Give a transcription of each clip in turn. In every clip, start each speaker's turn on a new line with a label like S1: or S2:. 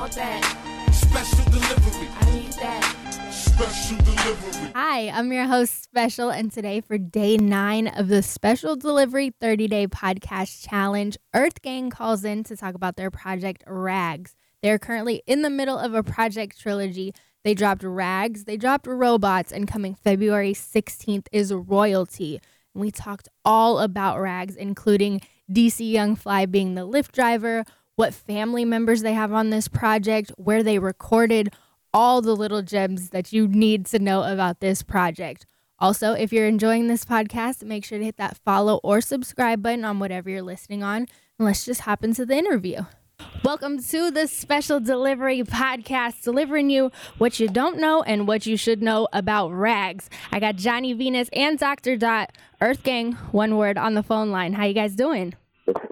S1: want that. Special delivery. I need that. Special delivery. Hi, I'm your host, Special, and today for day nine of the Special Delivery 30 Day Podcast Challenge, Earth Gang calls in to talk about their project Rags. They're currently in the middle of a project trilogy. They dropped Rags, they dropped Robots, and coming February 16th is Royalty. And we talked all about Rags, including DC Young Fly being the Lyft driver, what family members they have on this project, where they recorded, all the little gems that you need to know about this project. Also, if you're enjoying this podcast, make sure to hit that follow or subscribe button on whatever you're listening on. And let's just hop into the interview. Welcome to the special delivery podcast, delivering you what you don't know and what you should know about rags. I got Johnny Venus and Dr. Dot, Earth Gang, one word on the phone line. How you guys doing?
S2: What's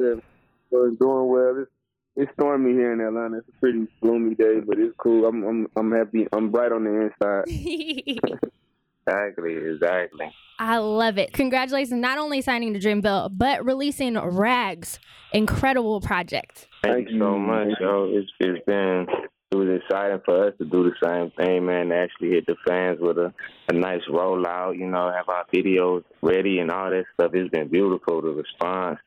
S2: up? Doing well. It's, it's stormy here in Atlanta. It's a pretty gloomy day, but it's cool. I'm I'm I'm happy. I'm bright on the inside.
S3: exactly, exactly.
S1: I love it. Congratulations, not only signing the Dreamville, but releasing Rags. Incredible project.
S3: Thank, Thank you so much, yo. It's it's been it was exciting for us to do the same thing, man. To actually hit the fans with a, a nice rollout, you know, have our videos ready and all that stuff. It's been beautiful. The response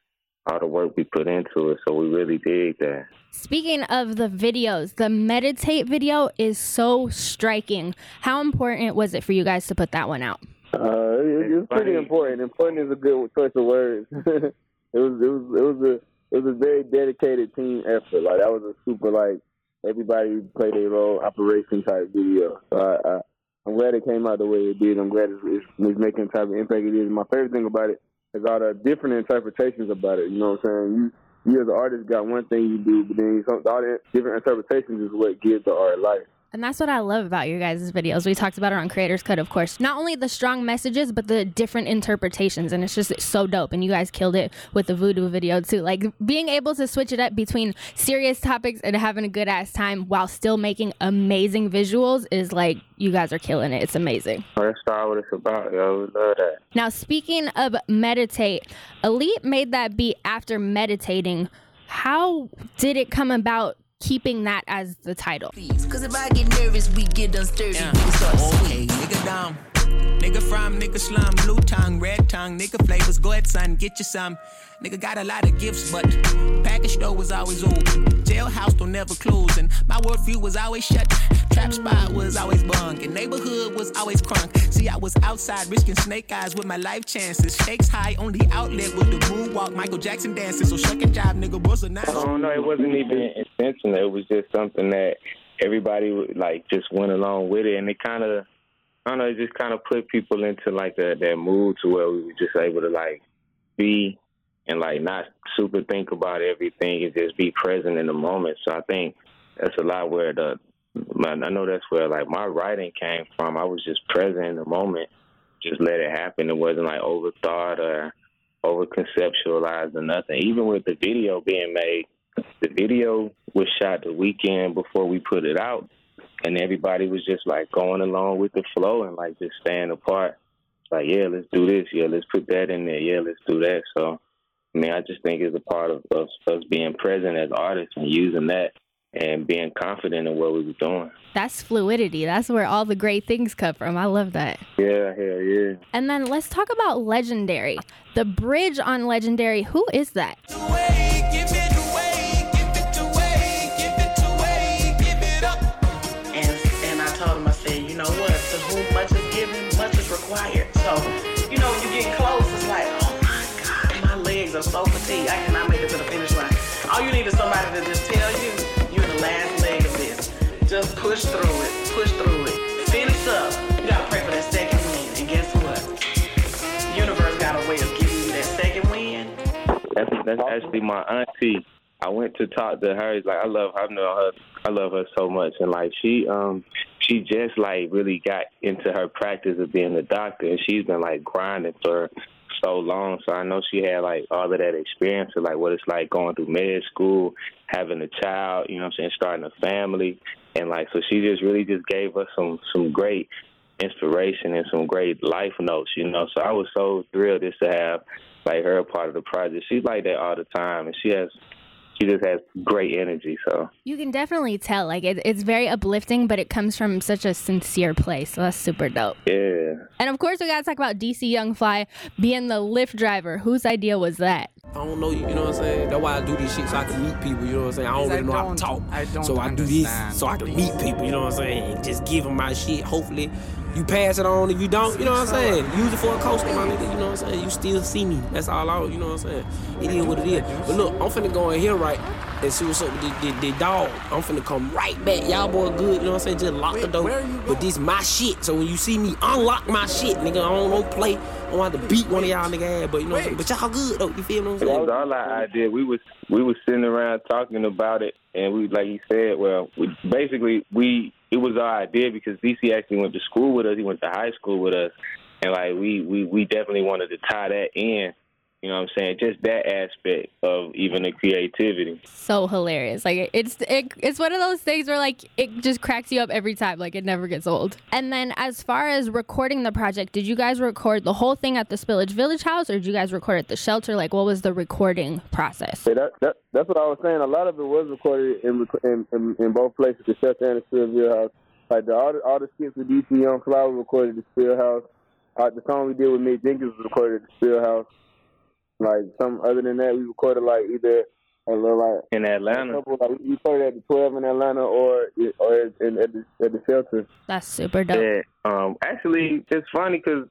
S3: all the work we put into it. So we really dig that.
S1: Speaking of the videos, the meditate video is so striking. How important was it for you guys to put that one out?
S2: Uh, it, it was pretty important. Important is a good choice of words. it was it was it was a it was a very dedicated team effort. Like that was a super like everybody played a role operation type video. So I, I I'm glad it came out the way it did. I'm glad it's, it's, it's making the type of impact it is. My favorite thing about it there's all the different interpretations about it. You know what I'm saying? You you as an artist got one thing you do, but then you, all the different interpretations is what gives the art life.
S1: And that's what I love about your guys' videos. We talked about it on Creators Cut, of course. Not only the strong messages, but the different interpretations. And it's just it's so dope. And you guys killed it with the voodoo video, too. Like being able to switch it up between serious topics and having a good ass time while still making amazing visuals is like, you guys are killing it. It's amazing.
S3: that's all what it's about, yo. We love that.
S1: Now, speaking of meditate, Elite made that beat after meditating. How did it come about keeping that as the title. Cause if I get nervous, we get unsturdy. Yeah. Oh, okay, nigga down. Nigga from, nigga slum, blue tongue, red tongue, nigga flavors. Go ahead, son, get you some. Nigga got a lot of gifts, but package store was always open. Jailhouse don't never close, and my worldview was always shut. Trap spot was always bunk, and neighborhood was always crunk. See, I was outside risking snake eyes with my life chances. Stakes high on the outlet with the moonwalk, Michael Jackson dancing. So shuck and jive, nigga, was a nice.
S3: Oh, I don't it wasn't even intentional. It was just something that everybody like just went along with it, and it kind of. I don't know, it just kind of put people into like that that mood to where we were just able to like be and like not super think about everything and just be present in the moment. So I think that's a lot where the I know that's where like my writing came from. I was just present in the moment, just let it happen. It wasn't like overthought or over conceptualized or nothing. Even with the video being made, the video was shot the weekend before we put it out, and everybody was just like going along with the flow and like just staying apart. Like, yeah, let's do this. Yeah, let's put that in there. Yeah, let's do that. So I mean, I just think it's a part of, of us being present as artists and using that and being confident in what we were doing.
S1: That's fluidity. That's where all the great things come from. I love that.
S3: Yeah, hell yeah.
S1: And then let's talk about Legendary. The bridge on Legendary, who is that?
S4: Are so fatigued. I cannot make it to the finish line. All you need is somebody to just tell you you're the last leg of this. Just push through it. Push through it. Finish up. You gotta pray for that second win. And guess what? Universe got a way of giving you that second win.
S3: That's that's actually my auntie. I went to talk to her. It's Like I love her. I know her. I love her so much, and like she um she just like really got into her practice of being a doctor, and she's been like grinding for so long. So I know she had like all of that experience of like what it's like going through med school, having a child, you know what I'm saying, starting a family. And like so she just really just gave us some some great inspiration and some great life notes, you know. So I was so thrilled just to have like her a part of the project. She's like that all the time and she has she just has great energy. So
S1: you can definitely tell, like it, it's very uplifting, but it comes from such a sincere place. So that's super dope.
S3: Yeah.
S1: And of course, we gotta talk about DC Young Fly being the Lyft driver. Whose idea was that?
S5: I don't know you, you know what I'm saying? That's why I do this shit so I can meet people, you know what I'm saying? I don't really know how to talk. I so I do this so I can meet people, you know what I'm saying? And just give them my shit. Hopefully you pass it on. If you don't, you know what I'm saying? Use it for a coaster, my nigga. You know what I'm saying? You still see me. That's all I, you know what I'm saying? It is what it is. But look, I'm finna go in here right and see what's up with the, the, the dog. I'm finna come right back. Y'all boy good, you know what I'm saying? Just lock the door. But this my shit. So when you see me unlock my shit, nigga, I don't, don't play. I don't have to beat one of y'all nigga ass, but you know what I'm saying? But y'all good though. You feel what I'm saying?
S3: That was all our idea. We was we was sitting around talking about it, and we like you said, well, we basically we it was our idea because DC actually went to school with us. He went to high school with us, and like we we we definitely wanted to tie that in you know what I'm saying? Just that aspect of even the creativity.
S1: So hilarious. Like it's it, it's one of those things where like it just cracks you up every time. Like it never gets old. And then as far as recording the project, did you guys record the whole thing at the Spillage Village house or did you guys record at the shelter? Like what was the recording process?
S2: Hey, that, that, that's what I was saying. A lot of it was recorded in in, in, in both places, the shelter and the Spillage house. Like the, all the all the skits with DC Young Fly were recorded at the Spill House. Uh, the song we did with Mick Jenkins was recorded at the Spill House. Like some other than that, we recorded like either a little like
S3: in Atlanta.
S2: Couple, like, we recorded at the twelve in Atlanta or or in, at the at the shelter.
S1: That's super dope.
S3: Yeah. Um. Actually, it's funny because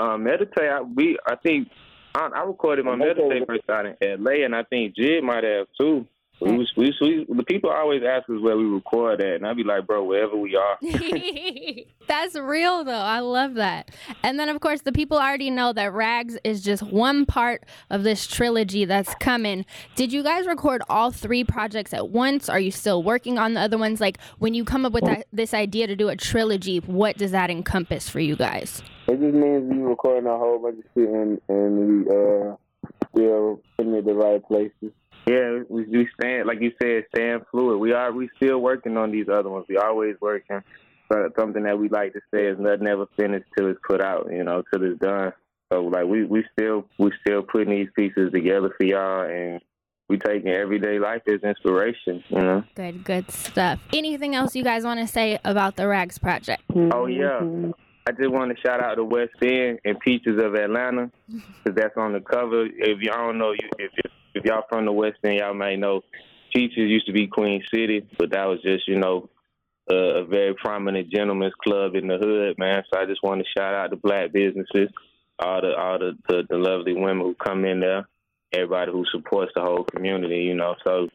S3: um, meditate. I, we I think I, I recorded my meditate first out in L.A. and I think JID might have too. We was, we, we, the people always ask us where we record at, and I'd be like, bro, wherever we are.
S1: That's real, though. I love that. And then, of course, the people already know that Rags is just one part of this trilogy that's coming. Did you guys record all three projects at once? Are you still working on the other ones? Like, when you come up with that, this idea to do a trilogy, what does that encompass for you guys?
S2: It just means we recording a whole bunch of shit and, and we uh, still putting it the right places.
S3: Yeah, we, we stand like you said, stand fluid. We are we still working on these other ones. We always working. But something that we like to say is nothing ever finished till it's put out. You know, till it's done. So like we we still we still putting these pieces together for y'all and we taking everyday life as inspiration, you know.
S1: Good, good stuff. Anything else you guys want to say about the Rags project?
S3: Oh yeah, I just want to shout out to West End and Peaches of Atlanta because that's on the cover. If y'all don't know, if if y'all from the West End, y'all may know Peaches used to be Queen City, but that was just you know a very prominent gentleman's club in the hood, man. So I just want to shout out the black businesses, all the all the, the the lovely women who come in there, everybody who supports the whole community, you know. So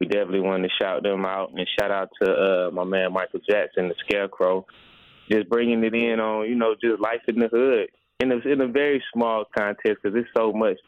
S3: we definitely want to shout them out and shout out to uh, my man Michael Jackson, the Scarecrow, just bringing it in on you know just life in the hood in a in a very small context because it's so much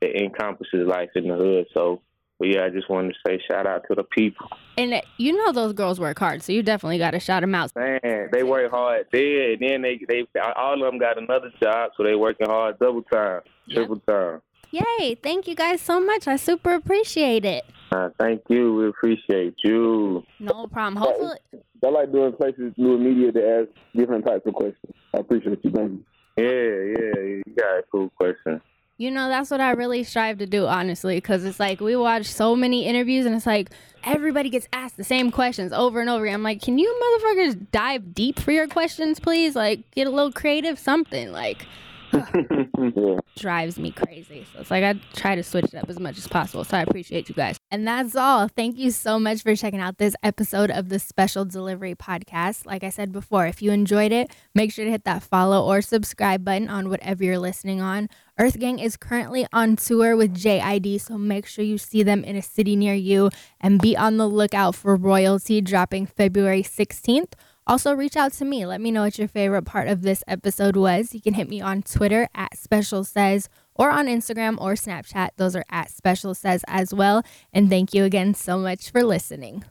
S3: that encompasses life in the hood. So, but yeah, I just wanted to say shout out to the people.
S1: And uh, you know those girls work hard, so you definitely got to shout them out.
S3: Man, they work hard there, and then they they all of them got another job, so they working hard double time, triple yep. time.
S1: Yay! Thank you guys so much. I super appreciate it.
S3: Uh, thank you. We appreciate you.
S1: No problem. Hopefully,
S2: I like doing places new media to ask different types of questions. I appreciate you. Thank you.
S3: Yeah, yeah, you got a cool question.
S1: You know, that's what I really strive to do, honestly, because it's like we watch so many interviews and it's like everybody gets asked the same questions over and over again. I'm like, can you motherfuckers dive deep for your questions, please? Like, get a little creative, something. Like, drives me crazy. So it's like I try to switch it up as much as possible. So I appreciate you guys. And that's all. Thank you so much for checking out this episode of the Special Delivery Podcast. Like I said before, if you enjoyed it, make sure to hit that follow or subscribe button on whatever you're listening on. Earth Gang is currently on tour with JID, so make sure you see them in a city near you and be on the lookout for Royalty dropping February 16th. Also, reach out to me. Let me know what your favorite part of this episode was. You can hit me on Twitter at Special Says or on Instagram or Snapchat. Those are at Special Says as well. And thank you again so much for listening.